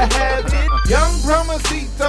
Young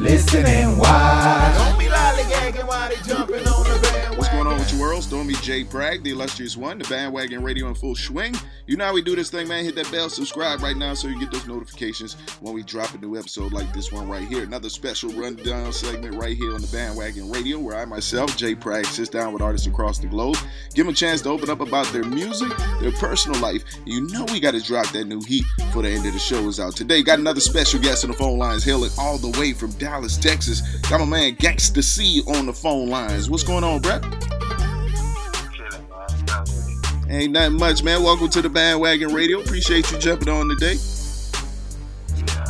Listen and watch. Don't be lollygagging while they jumping on your world? Stormy J. Bragg, the illustrious one, the bandwagon radio in full swing. You know how we do this thing, man. Hit that bell, subscribe right now so you get those notifications when we drop a new episode like this one right here. Another special rundown segment right here on the bandwagon radio where I myself, Jay Bragg, sits down with artists across the globe, give them a chance to open up about their music, their personal life. You know we got to drop that new heat for the end of the show is out. Today, got another special guest on the phone lines, hailing all the way from Dallas, Texas. Got my man Ganksta C on the phone lines. What's going on, Brett? Ain't nothing much, man. Welcome to the Bandwagon Radio. Appreciate you jumping on today. Yeah.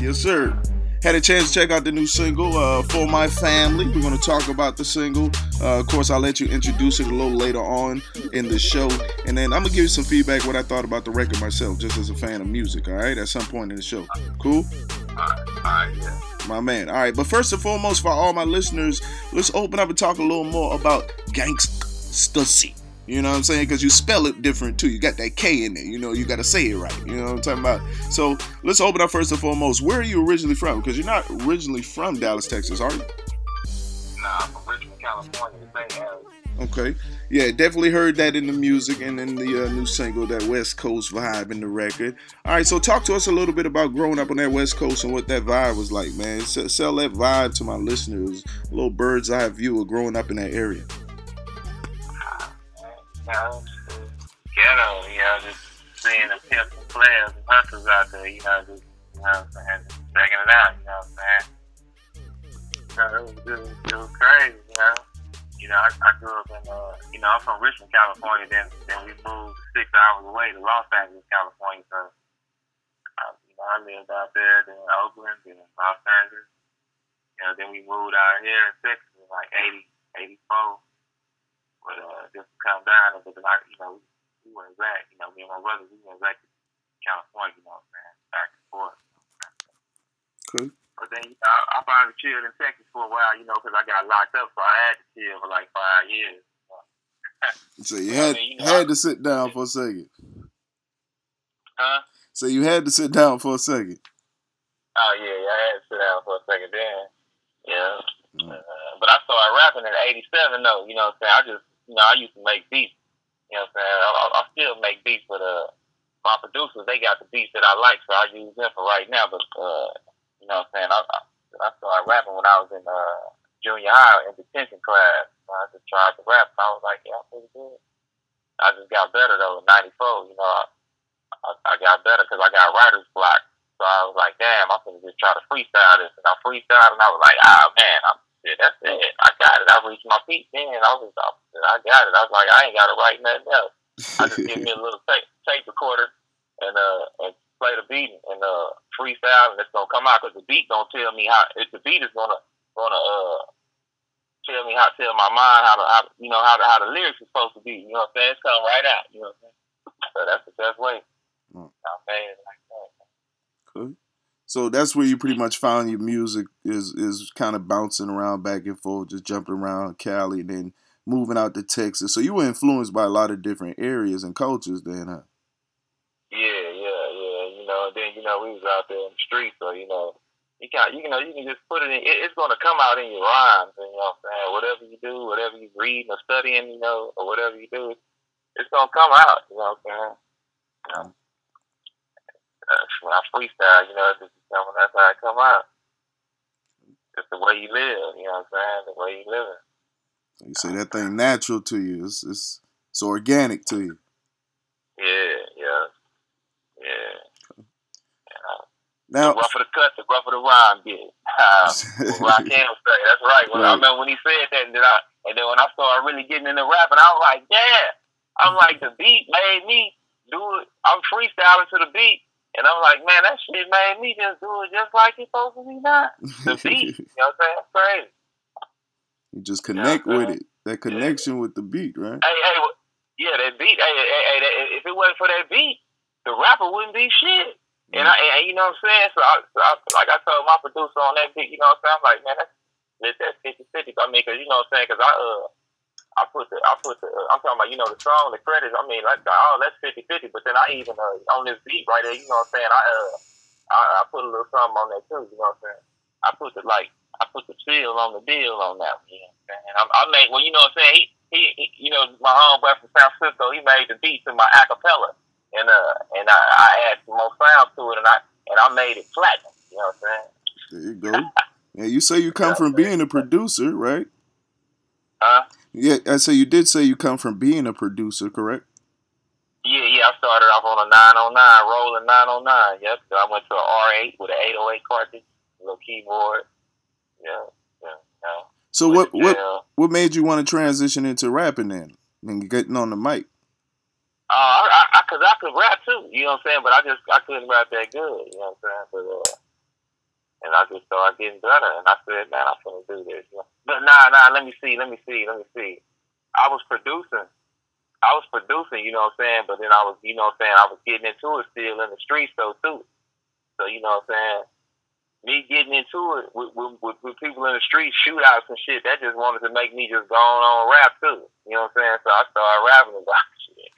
Yes, sir. Had a chance to check out the new single, uh, For My Family. We're going to talk about the single. Uh, of course, I'll let you introduce it a little later on in the show. And then I'm going to give you some feedback what I thought about the record myself, just as a fan of music, all right, at some point in the show. Cool? Alright, alright, yeah. My man. All right, but first and foremost, for all my listeners, let's open up and talk a little more about Ganksta You know what I'm saying? Because you spell it different too. You got that K in there. You know, you got to say it right. You know what I'm talking about? So let's open up first and foremost. Where are you originally from? Because you're not originally from Dallas, Texas, are you? Nah, I'm from Richmond, California. Okay. Yeah, definitely heard that in the music and in the uh, new single, that West Coast vibe in the record. All right, so talk to us a little bit about growing up on that West Coast and what that vibe was like, man. S- sell that vibe to my listeners, a little bird's eye view of growing up in that area. You ghetto, you know, just seeing the pimps and players and hustlers out there, you know, just, you it out, you know what I'm saying? You it was, crazy, you know? You know, I, grew up in, uh, you know, I'm from Richmond, California, then, then we moved six hours away to Los Angeles, California, so, uh, you know, I lived out there, then Oakland, then Los Angeles. You know, then we moved out here in Texas in like 80, 84. But uh, just to come down, because I, you know, we went back. You know, me and my brother, we went back to California. You know what I'm saying? Back and forth. Okay. But then you know, I, I finally chilled in Texas for a while. You know, because I got locked up, so I had to chill for like five years. So you had I mean, you know, had to sit down for a second. Huh? So you had to sit down for a second. Oh yeah, yeah, I had to sit down for a second then. Yeah. Mm. Uh, but I started rapping in '87 though. You know what I'm saying? I just, you know, I used to make beats. You know what I'm saying? I, I, still make beats, but uh, my producers they got the beats that I like, so I use them for right now. But uh, you know what I'm saying? I, I, started rapping when I was in uh, junior high in detention class. I just tried to rap, and I was like, yeah, I'm pretty good. I just got better though in '94. You know, I, I, I got better because I got writer's block. So I was like, damn, I'm gonna just try to freestyle this. And I freestyled, and I was like, ah, man, I'm shit, that's it. I got it. I reached my peak then. I was, I, I got it. I was like, I ain't got to write nothing else. I just give me a little tape, tape recorder and uh and play the beat and uh freestyle, and it's gonna come out because the beat gonna tell me how. If the beat is gonna gonna uh tell me how tell my mind how to how, you know how the, how the lyrics are supposed to be. You know what I'm saying? It's coming right out. You know what I'm saying? So that's the best way. Mm. I made it like that. Okay. So that's where you pretty much found your music is is kind of bouncing around back and forth, just jumping around Cali, and then moving out to Texas. So you were influenced by a lot of different areas and cultures, then, huh? Yeah, yeah, yeah. You know, then you know we was out there in the streets, so you know you can you know you can just put it in. It, it's gonna come out in your rhymes, and you know what I'm saying. Whatever you do, whatever you read or studying, you know, or whatever you do, it's gonna come out. You know what I'm saying. Know, uh, when I freestyle, you know, it's just coming. That's how I come out. It's the way you live. You know what I'm saying. The way you live. You say that thing natural to you. It's it's, it's organic to you. Yeah, yeah, yeah. Now, the rougher the cut, the rougher the rhyme get. Uh, Rakim say that's right. When, Right. I remember when he said that, and then I and then when I started really getting into rapping, I was like, yeah. I'm like the beat made me do it. I'm freestyling to the beat, and I'm like, man, that shit made me just do it just like it's supposed to be done. The beat, you know what I'm saying? That's crazy. you just connect Yeah, with it. That connection with the beat, right? Hey, hey, yeah, that beat. Hey, hey, hey, that, if it wasn't for that beat, the rapper wouldn't be shit. And I, and, you know what I'm saying? So, I, so I, like I told my producer on that beat, you know what I'm saying? I'm like, man, that's that's that's 50 50. I mean, cause you know what I'm saying? Cause I uh. I put the, I put the, I'm talking about, you know, the song, the credits. I mean, like, oh, that's 50 50. But then I even, uh, on this beat right there, you know what I'm saying? I, uh, I, I put a little something on there too, you know what I'm saying? I put the, like, I put the seal on the deal on that one, you know what I'm saying? I, I made, well, you know what I'm saying? He, he, he you know, my homeboy from San Francisco, he made the beat to my acapella. And, uh, and I, I added some more sound to it and I, and I made it platinum, you know what I'm saying? There you go. Yeah, you say you come from being a producer, right? Huh? Yeah, say you did say you come from being a producer, correct? Yeah, yeah, I started off on a 909, Roland 909. Yep, so I went to an R8 with an 808 cartridge, little keyboard. Yeah, yeah, yeah. So Went what what what made you want to transition into rapping then? And getting on the mic? Uh, I, I, I, cause I could rap too, you know what I'm saying? But I just, I couldn't rap that good, you know what I'm saying? But, uh, and I just started getting better, and I said, man, I'm gonna do this. But nah, nah, let me see, let me see, let me see. I was producing. I was producing, you know what I'm saying? But then I was, you know what I'm saying, I was getting into it still in the streets though too. So you know what I'm saying? Me getting into it with, with, with, with people in the streets, shootouts and shit, that just wanted to make me just go on on rap too. You know what I'm saying? So I started rapping about shit.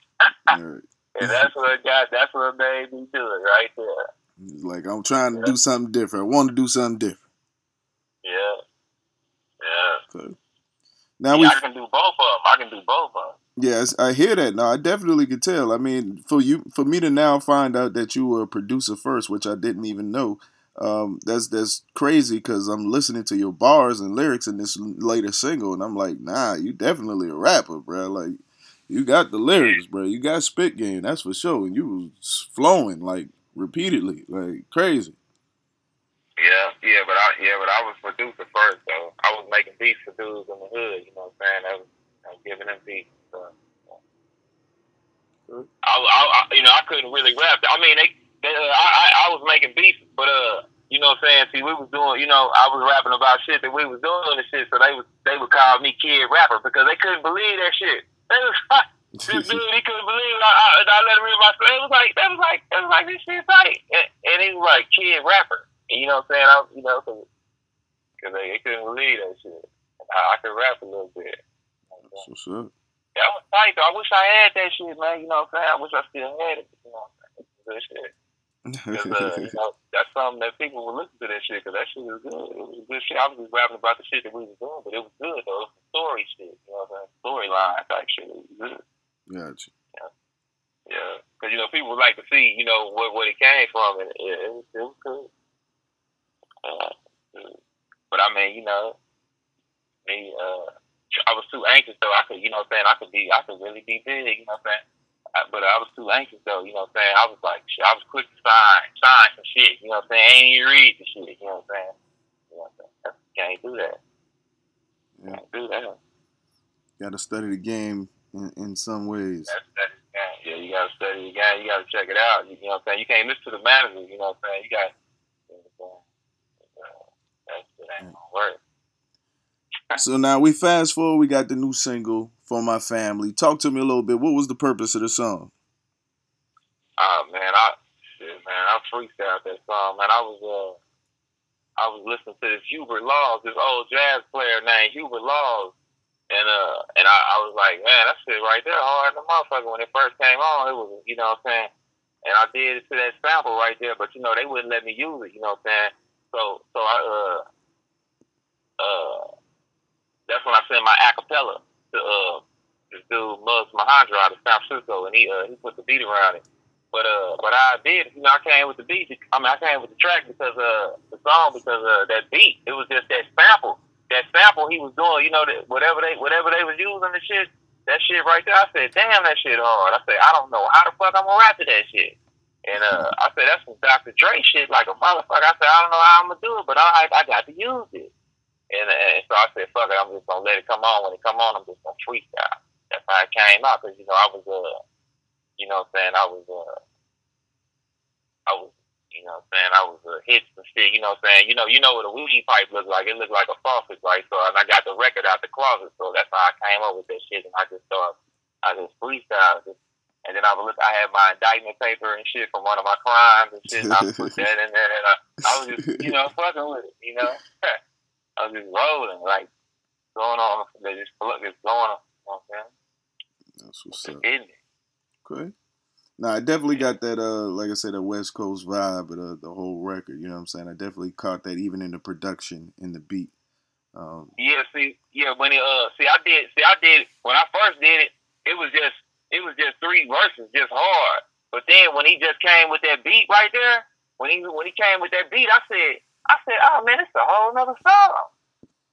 And that's what got that's what made me do it right there. Like I'm trying to do something different. I want to do something different. Yeah. Yeah. So, now yeah, we I can do both of them. I can do both of them. Yes, I hear that. No, I definitely could tell. I mean, for you, for me to now find out that you were a producer first, which I didn't even know, um, that's that's crazy because I'm listening to your bars and lyrics in this latest single, and I'm like, nah, you definitely a rapper, bro. Like, you got the lyrics, bro. You got spit game, that's for sure, and you was flowing like repeatedly, like crazy. Yeah, yeah, but I yeah, but I was producer first though. I was making beats for dudes in the hood, you know what I'm saying? I was, I was giving them beats. So. I, I, I, you know, I couldn't really rap. I mean, they, they uh, I, I, I was making beats, but uh, you know what I'm saying? See, we was doing, you know, I was rapping about shit that we was doing and shit, so they was they would call me kid rapper because they couldn't believe that shit. They was like, this dude, he couldn't believe it. I, I, I let him read my story. It was like, that was like, that was like, this shit tight. And, and he was like, kid rapper. And you know what I'm saying? I, you know, because they, they couldn't believe that shit. I, I could rap a little bit. That's what's up. That was tight, though. I wish I had that shit, man. You know what I'm saying? I wish I still had it. You know what I'm saying? Good shit. Cause, uh, you know, that's something that people would listen to that shit because that shit was good. It was good shit. I was just rapping about the shit that we was doing, but it was good though. It was story shit, you know what I'm saying? Storyline type shit. It was good. Gotcha. Yeah, because you know people would like to see, you know, what what it came from, and it, it was it was good. Uh, but I mean, you know, me, uh, I was too anxious though. I could, you know, what I'm saying I could be, I could really be big, you know, what I'm saying. I, but I was too anxious though, you know what I'm saying? I was like, shit, I was quick to sign, sign some shit, you know what I'm saying? I ain't read the shit, you know what I'm saying? You know what I'm saying? Can't do that. Yeah. Can't do that. Got to study the game in, in some ways. Yeah, you gotta study the game. You gotta check it out. You, know what I'm saying? You can't listen to the managers. You know what I'm saying? You got. You know what I'm saying? Uh, That's that ain't gonna work. So now we fast forward. We got the new single for my family. Talk to me a little bit. What was the purpose of the song? Oh man, I shit, man, I'm freestyle that song, man. I was uh, I was listening to this Hubert Laws, this old jazz player named Hubert Laws, and uh, and I, I was like, man, that shit right there hard the motherfucker when it first came on. It was, you know what I'm saying. And I did it to that sample right there, but you know they wouldn't let me use it. You know what I'm saying? So so I uh uh that's when I sent my acapella to uh this dude Muggs Mahandra out of San Francisco, and he uh he put the beat around it. But uh, but I did, you know, I came with the beat. I mean, I came with the track because uh, the song because uh, that beat. It was just that sample, that sample he was doing. You know, that whatever they whatever they was using the shit, that shit right there. I said, damn, that shit hard. I said, I don't know how the fuck I'm gonna rap to that shit. And uh, I said, that's some Dr. Dre shit, like a motherfucker. I said, I don't know how I'm gonna do it, but I I got to use it. And, and so I said, fuck it, I'm just gonna let it come on. When it come on, I'm just gonna freestyle. That's how it came out, cause you know I was uh you know what I'm saying? I was, uh, I was, you know what I'm saying? I was uh, hits and shit, you know what I'm saying? You know, you know what a weed pipe looks like. It looked like a faucet, right? So, and I got the record out the closet, so that's how I came up with that shit, and I just started, I just freestyled it. And then I was I had my indictment paper and shit from one of my crimes and shit. And I put that in there, and I, I was just, you know, fucking with it, you know. I was just rolling, like going on, just look, just going on. You know what I'm saying? That's what's up. It. Okay. Now I definitely got that uh like I said, a West Coast vibe of the, the whole record, you know what I'm saying? I definitely caught that even in the production in the beat. Um Yeah, see, yeah, when it uh, see, I did, see, I did when I first did it, it was just, it was just three verses, just hard. But then when he just came with that beat right there, when he when he came with that beat, I said, I said, oh man, it's a whole nother song.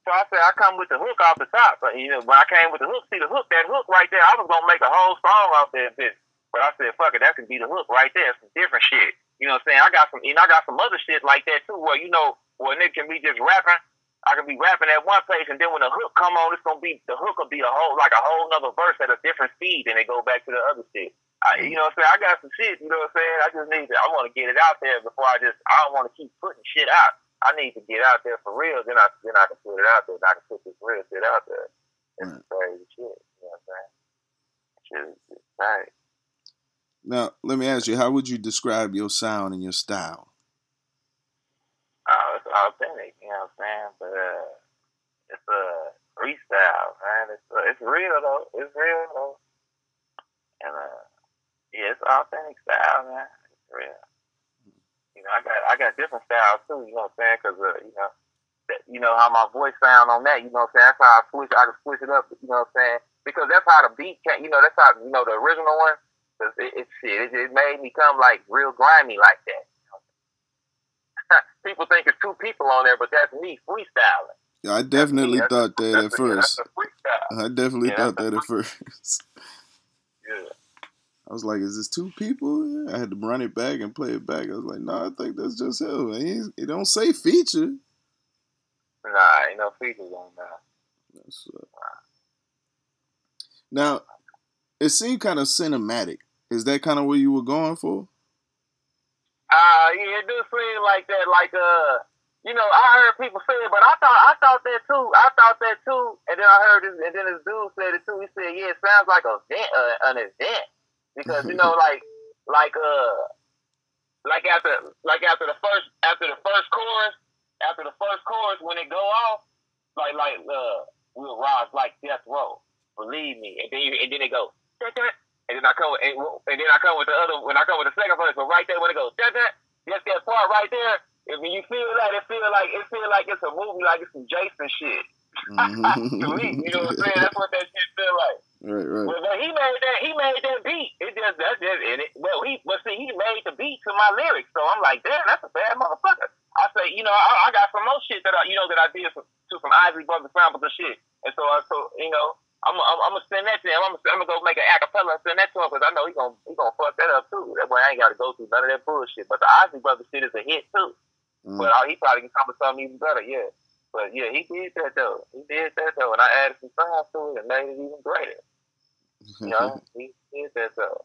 So I said, I come with the hook off the top. But you know, when I came with the hook, see the hook, that hook right there, I was gonna make a whole song off that bitch. But I said, fuck it, that could be the hook right there, some different shit. You know what I'm saying? I got some, know, I got some other shit like that too, where you know, where nigga can be just rapping. I can be rapping at one place, and then when the hook come on, it's gonna be the hook will be a whole like a whole nother verse at a different speed, and they go back to the other shit. I, you know what I'm saying? I got some shit. You know what I'm saying? I just need to. I want to get it out there before I just. I don't want to keep putting shit out. I need to get out there for real. Then I then I can put it out there. And I can put this real shit out there. It's Right. crazy shit. You know what I'm saying? Shit is tight. Now let me ask you, how would you describe your sound and your style? Oh, it's authentic. You know what I'm saying? But uh, it's a freestyle, man. It's uh, it's real though. It's real though. And uh, yeah, it's authentic style, man. It's real. You know, I got I got different styles too. You know what I'm saying? Because uh, you know, that, you know how my voice sound on that. You know what I'm saying? That's how I switch. I can switch it up. You know what I'm saying? Because that's how the beat came. You know, that's how you know the original one. Cause it, it shit, it, it made me come like real grimy like that. People think it's two people on there, but that's me freestyling. Yeah, I definitely thought that at first. I definitely Yeah, thought that at first. Yeah. I was like, "Is this two people?" I had to run it back and play it back. I was like, "No, I think that's just him. It don't say feature." Nah, ain't no features on that. That's, uh, Now, it seemed kind of cinematic. Is that kind of what you were going for? Uh, yeah, it do seem like that. Like, uh, you know, I heard people say it, but I thought I thought that too. I thought that too, and then I heard this, and then this dude said it too. He said, "Yeah, it sounds like a event, uh, an event, because you know, like, like, uh, like after, like after the first, after the first chorus, after the first chorus, when it go off, like, like, uh, we'll rise like death row, believe me, and then, and then it go, and then I come, with, and, and then I come with the other, when I come with the second verse, but right there when it goes, that that just that part right there. If when you feel that, it feel like it feel like it's a movie, like it's some Jason shit. to me, you know what I'm saying? That's what that shit feel like. right, right. But, but he made that he made that beat. It just that's just in it. Well, he but see he made the beat to my lyrics, so I'm like, damn, that's a bad motherfucker. I say, you know, I, I got some more shit that I, you know, that I did some, to some Isley Brothers samples and shit, and so I, so you know, I'm, I'm, I'm gonna send that to him. I'm, I'm gonna go make an acapella and send that to him because I know he gonna he gonna fuck that up too. That way I ain't got to go through none of that bullshit. But the Isley Brothers shit is a hit too. Mm. But can come with something even better, yeah. But yeah, he did that though. He did that though, and I added some sounds to it and made it even greater. You know, he did that though.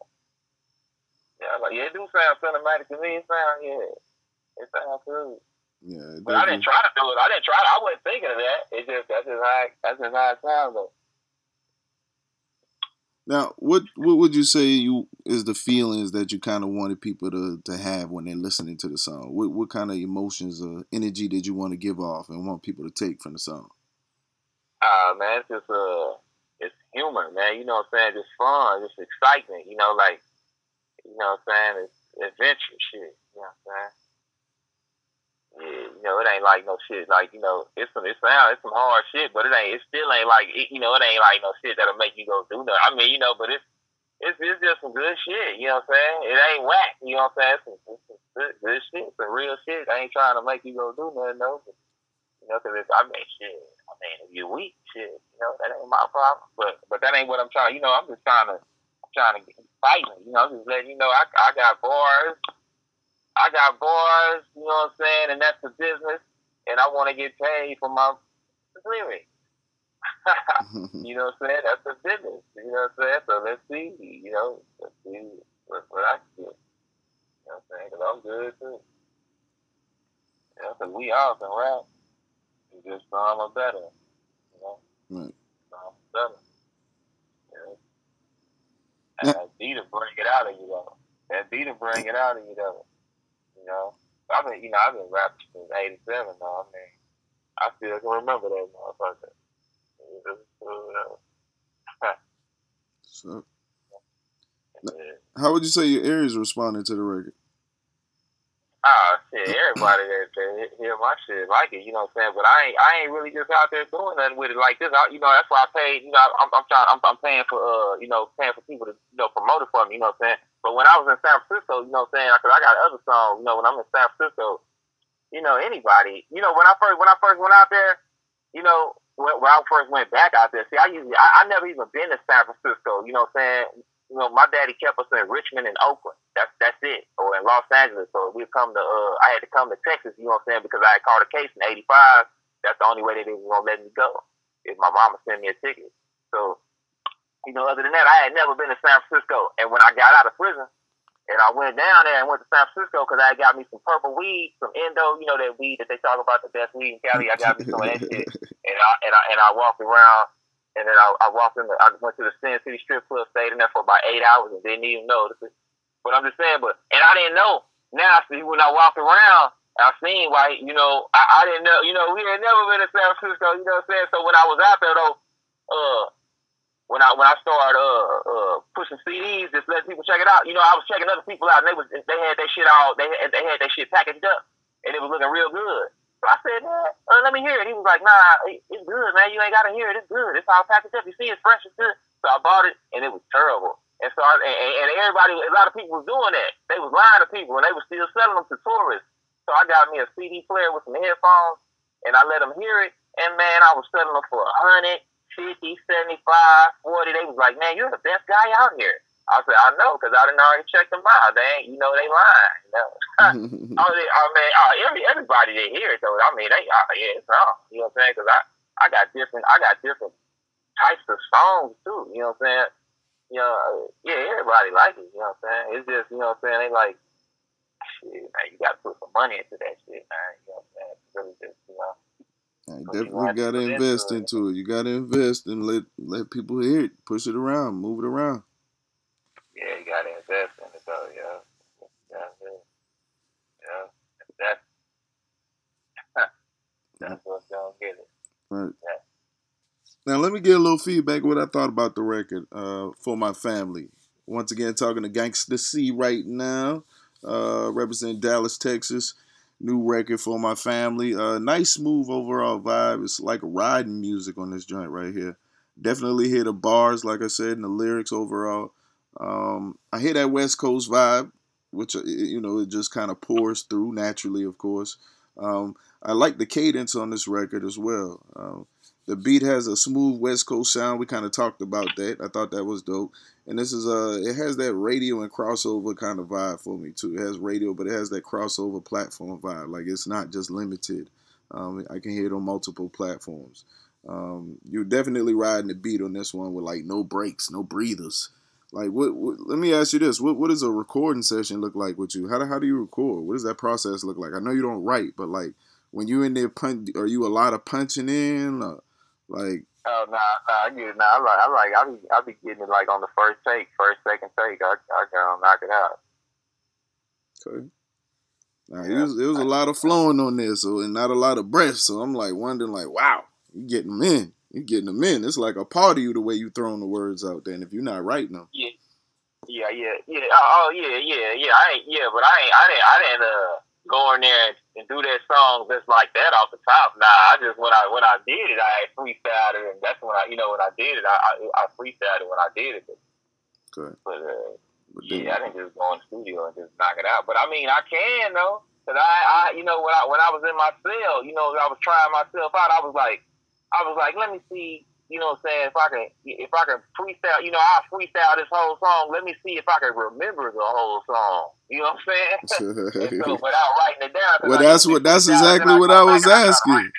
Yeah, like yeah, it do sound cinematic to me. It sound yeah, it sounds good. yeah, But I didn't try to do it. I didn't try. To, I wasn't thinking of that. It just that's just how that's just how it sounds though. Now, what what would you say you is the feelings that you kind of wanted people to, to have when they're listening to the song? What what kind of emotions or energy did you want to give off and want people to take from the song? Uh, man, it's just uh, it's humor, man. You know what I'm saying? Just fun, just excitement. You know, like you know what I'm saying? It's adventure shit. You know what I'm saying? You know, it ain't like no shit. Like you know, it's some it's some it's some hard shit, but it ain't. It still ain't like it, you know, it ain't like no shit that'll make you go do nothing. I mean, you know, but it's it's it's just some good shit. You know what I'm saying? It ain't whack. You know what I'm saying? It's some, it's some good, good shit, some real shit. I ain't trying to make you go do nothing though. You know, cause it's, I mean, shit. I mean, if you're weak, shit. You know, that ain't my problem. But but that ain't what I'm trying. You know, I'm just trying to trying to get fighting. You know, I'm just letting you know I I got bars. I got bars, you know what I'm saying, and that's the business, and I want to get paid for my lyrics. you know what I'm saying? That's the business. You know what I'm saying? So let's see, you know, let's see what, what I can get. You know what I'm saying? Because I'm good too. You know, because we all can rap. We just some are better. You know? Right. Some better. Yeah. And that beat will bring it out of you though. That beat will bring it out of you though. You know, I've been, you know, I've been rapping since '87. Though I mean, I still can remember that motherfucker. so, how would you say your ears responded to the record? Ah, shit, everybody that, that hear my shit like it, you know what I'm saying? But I ain't, I ain't really just out there doing nothing with it like this. I, you know, that's why I paid, you know, I'm, I'm trying, I'm, I'm paying for, uh, you know, paying for people to, you know, promote it for me, you know what I'm saying? But when I was in San Francisco, you know what I'm saying? Because I got other songs, you know, when I'm in San Francisco, you know, anybody, you know, when I first, when I first went out there, you know, when, when I first went back out there, see, I usually, I, I never even been to San Francisco, you know what I'm saying? you know, my daddy kept us in Richmond and Oakland. That's that's it. Or in Los Angeles. So we come to uh I had to come to Texas, you know what I'm saying, because I had caught a case in eighty five. That's the only way they didn't gonna let me go. If my mama sent me a ticket. So, you know, other than that, I had never been to San Francisco. And when I got out of prison and I went down there and went to San Francisco because I got me some purple weed, some endo, you know that weed that they talk about the best weed in Cali. I got me some of that shit, and I and I and I walked around and then I, I walked in. The, I went to the Sin City Strip Club, stayed in there for about eight hours, and didn't even notice it. But I'm just saying, but and I didn't know. Now, see, when I walked around, I seen why. You know, I, I didn't know. You know, we had never been to San Francisco. You know what I'm saying? So when I was out there, though, uh, when I when I started uh, uh pushing CDs, just letting people check it out. You know, I was checking other people out, and they was they had their shit all they had, they had their shit packaged up, and it was looking real good. So I said, man, uh, let me hear it. He was like, nah, it's good, man. You ain't got to hear it. It's good. It's all packaged up. You see, it's fresh. It's good. So I bought it, and it was terrible. And so, I, and, and everybody, a lot of people was doing that. They was lying to people, and they was still selling them to tourists. So I got me a CD player with some headphones, and I let them hear it. And man, I was selling them for a hundred, fifty, seventy-five, forty. They was like, man, you're the best guy out here. I said, I know, because I didn't already check them out. They ain't, you know, they lying. You know? I, mean, I mean, uh, every, everybody they hear it though. I mean, they, uh, yeah, it's wrong. You know what I'm saying? Because I, I got different, I got different types of songs too. You know what I'm saying? You know, yeah, everybody like it. You know what I'm saying? It's just, you know what I'm saying? They like, shit, man, you got to put some money into that shit, man. You know what I'm saying? It's really just, you know. I definitely got to invest into it. You got to invest and let let people hear it, push it around, move it around. Yeah, you gotta invest in it though, yeah. That's. Yeah. That's that's what's gonna get it. Right. Yeah. Now let me get a little feedback what I thought about the record uh, for my family. Once again, talking to Ganksta C right now, uh, representing Dallas, Texas. New record for my family. Uh, nice, smooth overall vibe. It's like riding music on this joint right here. Definitely hear the bars, like I said, and the lyrics overall. Um, I hear that West Coast vibe, which uh, you know it just kind of pours through naturally, of course. Um, I like the cadence on this record as well. Um, the beat has a smooth West Coast sound. We kind of talked about that. I thought that was dope. And this is uh it has that radio and crossover kind of vibe for me too. It has radio, but it has that crossover platform vibe. Like it's not just limited. Um, I can hear it on multiple platforms. Um, you're definitely riding the beat on this one with like no breaks, no breathers. Like, what, what, Let me ask you this: what What does a recording session look like with you? How do How do you record? What does that process look like? I know you don't write, but like when you in there, punch, are you a lot of punching in? Like, Oh nah, nah, I get it. Nah, I like, I like, I be, I be getting it like on the first take, first second take. I, I can knock it out. Okay. Now it was it was a lot of flowing on there, so and not a lot of breath. So I'm like wondering, like, wow, you getting them in, you getting them in. It's like a part of you the way you throwing the words out there. And if you're not writing them, Yeah, yeah, yeah, yeah. Oh, oh yeah, yeah, yeah. I ain't, yeah, but I ain't, I didn't, I didn't uh, go in there and do that song just like that off the top. Nah, I just when I when I did it, I freestyled it, and that's when I, you know, when I did it, I I, I freestyled it when I did it. But, okay. but uh, But then, yeah, I didn't just go in the studio and just knock it out. But I mean, I can though, cause I, I, you know, when I when I was in my cell, you know, I was trying myself out. I was like, I was like, let me see, you know, what I'm saying if I can, if I can freestyle, you know, I freestyle this whole song. Let me see if I can remember the whole song. You know what I'm saying? So, without writing it down. well, that's what that's exactly what I was back and I asking.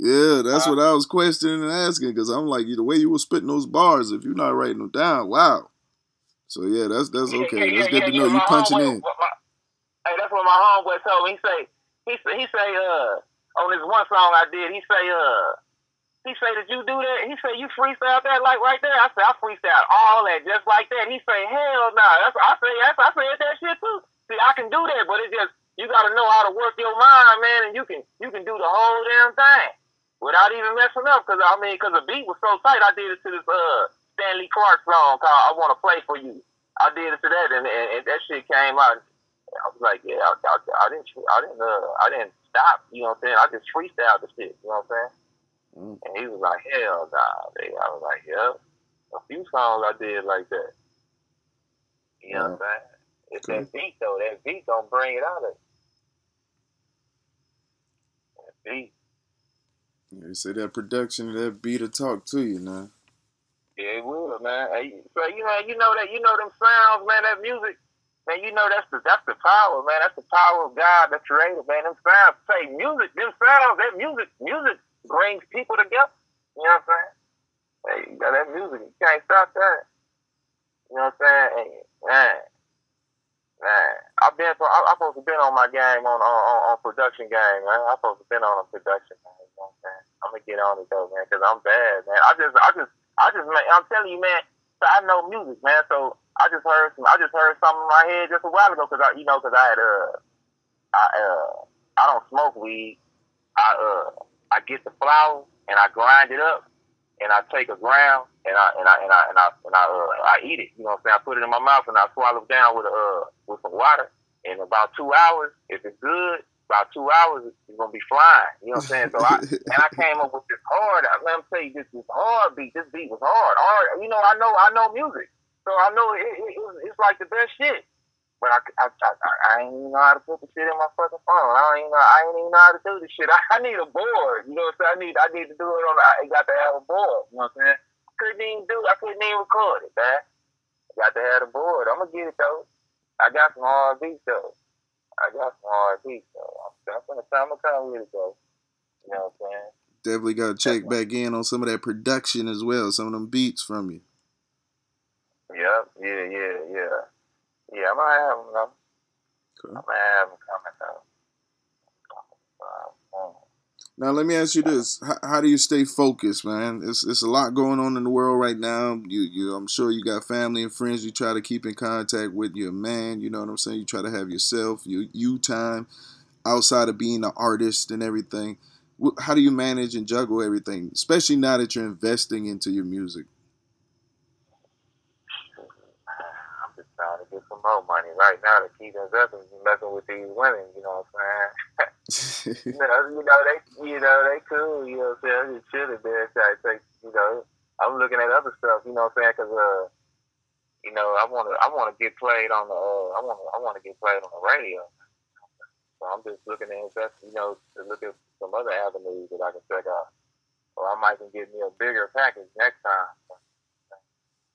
Yeah, that's what I was questioning and asking because I'm like, the way you were spitting those bars, if you're not writing them down, wow. So yeah, that's that's Yeah, okay. yeah, That's yeah, good to know. You punching homeboy- in. my- hey, that's what my homeboy told me. He say, he say, he say, uh, on this one song I did, he say, uh, he say, did you do that? He say, you freestyle that like right there. I said, I freestyle all that just like that. He say, hell no. Nah. I say, that's I said that shit too. See, I can do that, but it's just you got to know how to work your mind, man, and you can you can do the whole damn thing without even messing up. Cause I mean, cause the beat was so tight. I did it to this uh Stanley Clarke song called "I Want to Play for You." I did it to that, and, and, and that shit came out. I was like, yeah, I, I, I didn't, I didn't, uh, I didn't stop. You know what I'm saying? I just freestyled the shit. You know what I'm saying? Mm. And he was like, hell nah. Baby. I was like, yeah. A few songs I did like that. You know what I'm saying? It's that beat though. That beat don't bring it out of you. That beat. They say that production, that beat will talk to you now. Yeah, it will, man. So you know, you know that, you know them sounds, man. That music, man. You know that's the that's the power, man. That's the power of God, the Creator, man. Them sounds, say music, them sounds, that music, music brings people together. You know what I'm saying? Hey, you got that music, you can't stop that. You know what I'm saying? Hey, man, man. I've been, I, I'm supposed to been on my game on on, on production game, man. I'm supposed to been on a production game. You know what I'm? I'm gonna get on it though, man, because I'm bad, man. I just, I just. I just, man, I'm telling you, man. So I know music, man. So I just heard some. I just heard something in my head just a while ago, cause I, you know, cause I had uh, I uh, I don't smoke weed. I uh, I get the flour and I grind it up, and I take a gram and I and I and I and I and I, uh, I eat it. You know what I'm saying? I put it in my mouth and I swallow it down with uh with some water. In about two hours, if it's good, about two hours, it's gonna be flying. You know what I'm saying? So I and I came up with this hard. Let me tell you, this this hard beat. This beat was hard. Hard. You know, I know I know music, so I know it, it, it was, it's like the best shit. But I, I, I, I ain't even know how to put the shit in my fucking phone. I don't even know. I ain't even know how to do this shit. I, I need a board. You know what I'm saying? I need I need to do it on. I got to have a board. You know what I'm saying? Couldn't even do. I couldn't even record it, man. Got to have a board. I'm gonna get it though. I got some beats though. I got some beats though. I'm, I'm gonna I'm gonna come with it though. You know what I'm saying? Definitely got to check back in on some of that production as well, some of them beats from you. Yep. Yeah. Yeah. Yeah. Yeah. I'm gonna have them. Okay. I'm gonna have them coming though. Now let me ask you this: how, how do you stay focused, man? It's it's a lot going on in the world right now. You you, I'm sure you got family and friends you try to keep in contact with. You're man, you know what I'm saying. You try to have yourself, your you time outside of being an artist and everything. How do you manage and juggle everything, especially now that you're investing into your music? I'm just trying to get some more money right now to keep investing, messing with these women. You know what I'm saying? you know, you know they, you know they cool. You know what I'm saying? Just chilling there, trying to take. You know, I'm looking at other stuff. You know what I'm saying? Because uh, you know, I want to, I want to get played on the, uh, I want to, I want to get played on the radio. So I'm just looking to invest. You know, to look at some other avenues that I can check out. Or I might can get me a bigger package next time.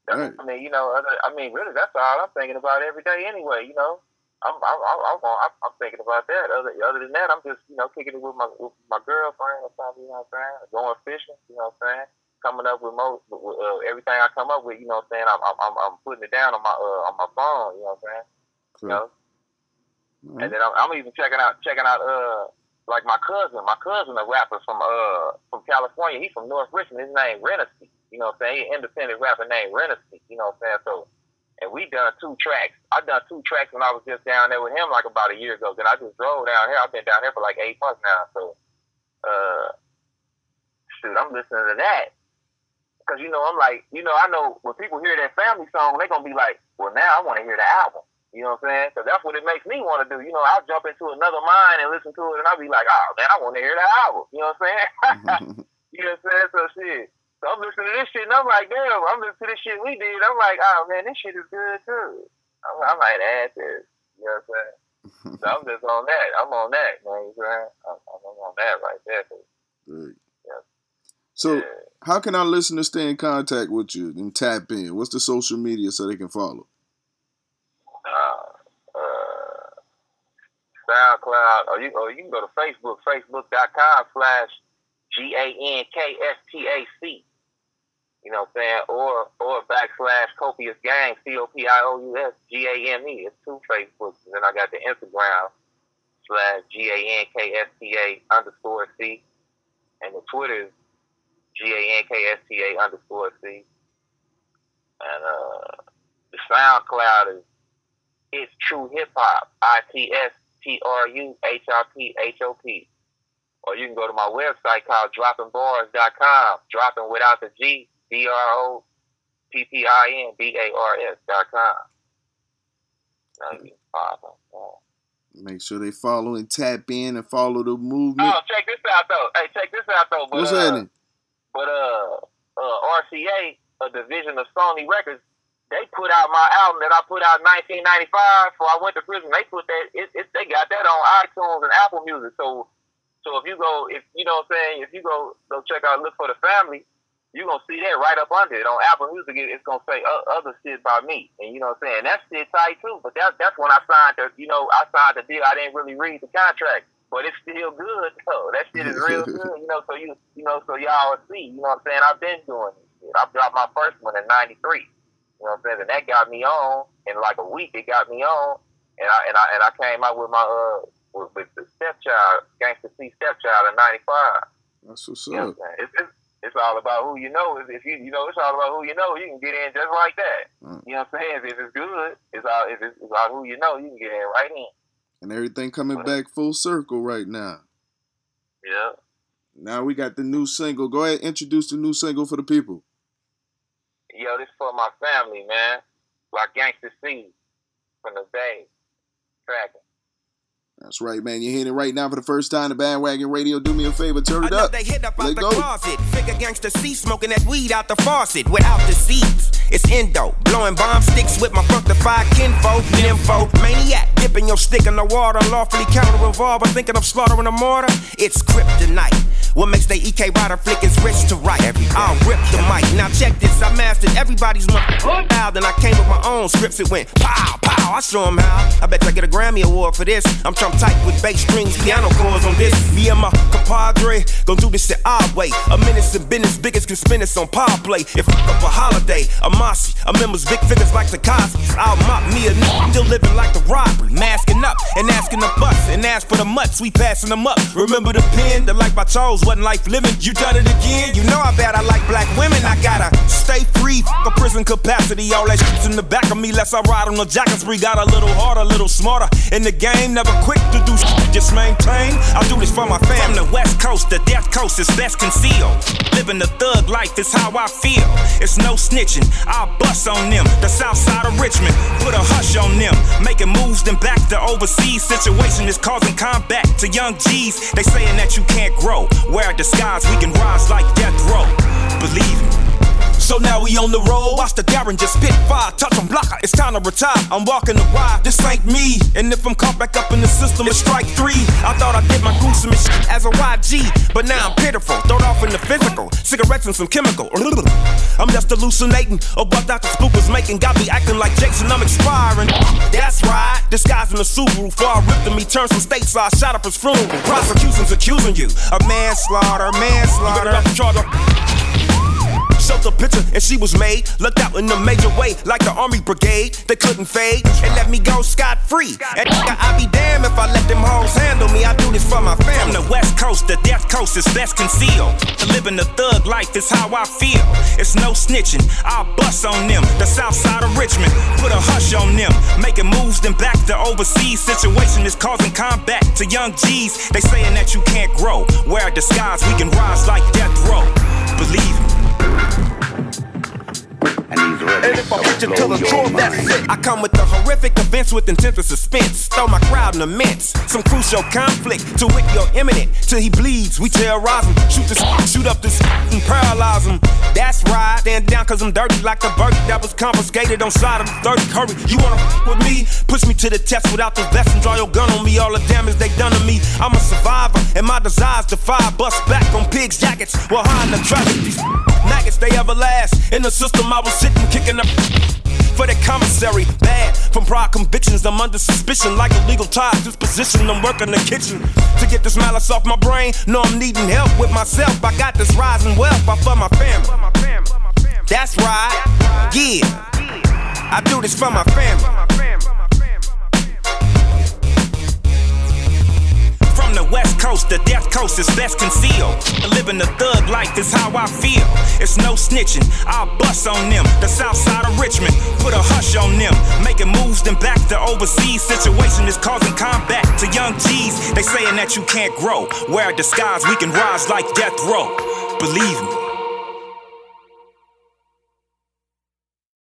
Right. I mean, you know, other, I mean, really, that's all I'm thinking about every day anyway. You know, I'm, I'm, I'm, I'm, I'm, I'm thinking about that. Other, other than that, I'm just, you know, kicking it with my, with my girlfriend or something. You know what I'm saying? Going fishing. You know what I'm saying? Coming up with most, with, uh, everything I come up with. You know what I'm saying? I'm, I'm, I'm, putting it down on my, uh, on my phone. You know what I'm saying? You know. All And then I'm, I'm even checking out checking out uh like my cousin, my cousin, a rapper from uh from California. He's from North Richmond. His name Renaissance. You know what I'm saying? He independent rapper named Renaissance. You know what I'm saying? So, and we done two tracks. I done two tracks when I was just down there with him like about a year ago. Then I just drove down here. I've been down here for like eight months now. So, uh, shoot, I'm listening to that. Cause you know, I'm like, you know, I know when people hear that family song, they're gonna be like, well, now I want to hear the album. You know what I'm saying? Cause that's what it makes me want to do. You know, I'll jump into another mind and listen to it, and I'll be like, oh man, I want to hear the album. You know what I'm saying? you know what I'm saying? So shit. So I'm listening to this shit, and I'm like, damn, I'm listening to this shit we did. I'm like, oh man, this shit is good too. I'm, I might add this. You know what I'm saying? so I'm just on that. I'm on that, man. You know what I'm? I'm, on that right there. Right. So, how can our listeners stay in contact with you and tap in? What's the social media so they can follow? Uh, uh, SoundCloud, or you, or you can go to Facebook, facebook.com slash G A N K S T A C. You know what I'm saying? Or or backslash Copious Gang, C O P I O U S G A M E. It's two Facebooks. And then I got the Instagram slash G A N K S T A underscore C. And the Twitter is G A N K S T A underscore C. And uh, the SoundCloud is It's True Hip Hop, I T S T R U H I P H O P. Or you can go to my website called droppingbars.com, dropping without the G, D R O P P I N B A R S dot com. Make sure they follow and tap in and follow the movement. Oh, check this out though. Hey, check this out though. But, What's uh, happening? But uh, uh, RCA, a division of Sony Records, they put out my album that I put out in 1995 before I went to prison. They put that, it, it, they got that on iTunes and Apple Music. So, so if you go, if you know what I'm saying, if you go go check out Look for the Family, you gonna see that right up under it on Apple Music. It's gonna say uh, other shit by me, and you know what I'm saying. That shit tight too. But that's that's when I signed the, you know, I signed the deal. I didn't really read the contract but it's still good though. That shit is real good, you know. So you, you know, so y'all see. You know what I'm saying? I've been doing this shit. I dropped my first one in '93. You know what I'm saying? And that got me on in like a week. It got me on, and I and I and I came out with my uh with, with the stepchild, Ganksta C stepchild in '95. That's what's You know up. what? It's, all about who you know. If if you you know, it's all about who you know. You can get in just like that. Mm. You know what I'm saying? If it's good, it's all if it's, it's all who you know. You can get in right in. And everything coming back full circle right now. Yeah. Now we got the new single. Go ahead, introduce the new single for the people. Yo, this for my family, man. Like Ganksta C from the Bay. Tracking. That's right, man. You're hearing it right now for the first time. The bandwagon radio. Do me a favor, turn it up. Another hit up out Let the go. closet. Figure Ganksta C smoking that weed out the faucet without the seeds. It's endo, blowing bomb sticks with my fructified kinfolk, nympho, maniac, dipping your stick in the water, lawfully counter revolver, thinking of slaughtering a mortar. It's kryptonite. What makes the EK rider flick is rich to right. I'll rip the mic. Now check this, I mastered everybody's style. Then I came with my own scripts. It went pow, pow. I show 'em how. I bet I get a Grammy Award for this. I'm Trump tight with bass strings, piano chords on this. Me and my compadre gon' do this shit our way. A minute's in business, biggest can spin this on power play. If fuck up a holiday, a mossy, a members big figures like the Cosby's. I'll mop me a nigga, still living like the robbery. Masking up and asking the bus and ask for the mutts. We passing them up. Remember the pen, the life I chose wasn't life living. You done it again. You know how bad I like black women. I gotta stay free. For prison capacity, all that shit's in the back of me. Less I ride on the jacket spree. Got a little harder, a little smarter in the game. Never quick to do shit, just maintain. I do this for my fam. From the west coast, the death coast is best concealed. Living the thug life is how I feel. It's no snitching. I'll bust on them. The south side of Richmond, put a hush on them. Making moves, then back to overseas. Situation is causing combat to young G's. They saying that you can't grow. Wear a disguise, we can rise like death row. Believe me. So now we on the road. Watch the Darren just spit fire, touch on blocker. It's time to retire. I'm walking the ride. This ain't me. And if I'm caught back up in the system, it's strike three. I thought I did my gruesome shit as a YG, but now I'm pitiful. Thrown off in the physical. Cigarettes and some chemical. I'm just hallucinating of what Dr. Spook was making. Got me acting like Jason. I'm expiring. Disguising the Subaru. I ripped him, he turned some stateside. Shot up his funeral. Prosecution's accusing you of manslaughter, manslaughter. Showed the picture and she was made. Looked out in a major way, like the army brigade. They couldn't fade and let me go scot free. And I be damned if I let them hoes handle me. I do this for my family. From the west coast, the death coast is best concealed. Living the thug life is how I feel. It's no snitching. I'll bust on them. The south side of Richmond, put a hush on them. Making moves, then back to overseas. Situation is causing combat to young G's. They saying that you can't grow. Wear a disguise, we can rise like death row. Believe me. And if I put you to the truth, that's it. I come with the horrific events with intense suspense. Throw my crowd in immense. Some crucial conflict to wit your imminent. Till he bleeds, we terrorize him. Shoot this, shoot up this, and paralyze him. That's right. Stand down cause I'm dirty like the burger that was confiscated on side of the 30. Hurry, you wanna f with me? Push me to the test without the vest and draw your gun on me. All the damage they done to me. I'm a survivor and my desires defy. Bust back on pigs' jackets while high in the traffic. These maggots, they ever last. In the system, I was sitting kicking up for the commissary. Bad from prior convictions, I'm under suspicion like illegal ties. Disposition, I'm working the kitchen to get this malice off my brain. No, I'm needing help with myself. I got this rising wealth I for my family. That's right, yeah. I do this for my family. The west coast, the death coast is best concealed. Living the thug life is how I feel. It's no snitching, I'll bust on them. The south side of Richmond, put a hush on them. Making moves, then back to overseas. Situation is causing combat to young G's. They saying that you can't grow. Wear a disguise, we can rise like death row. Believe me.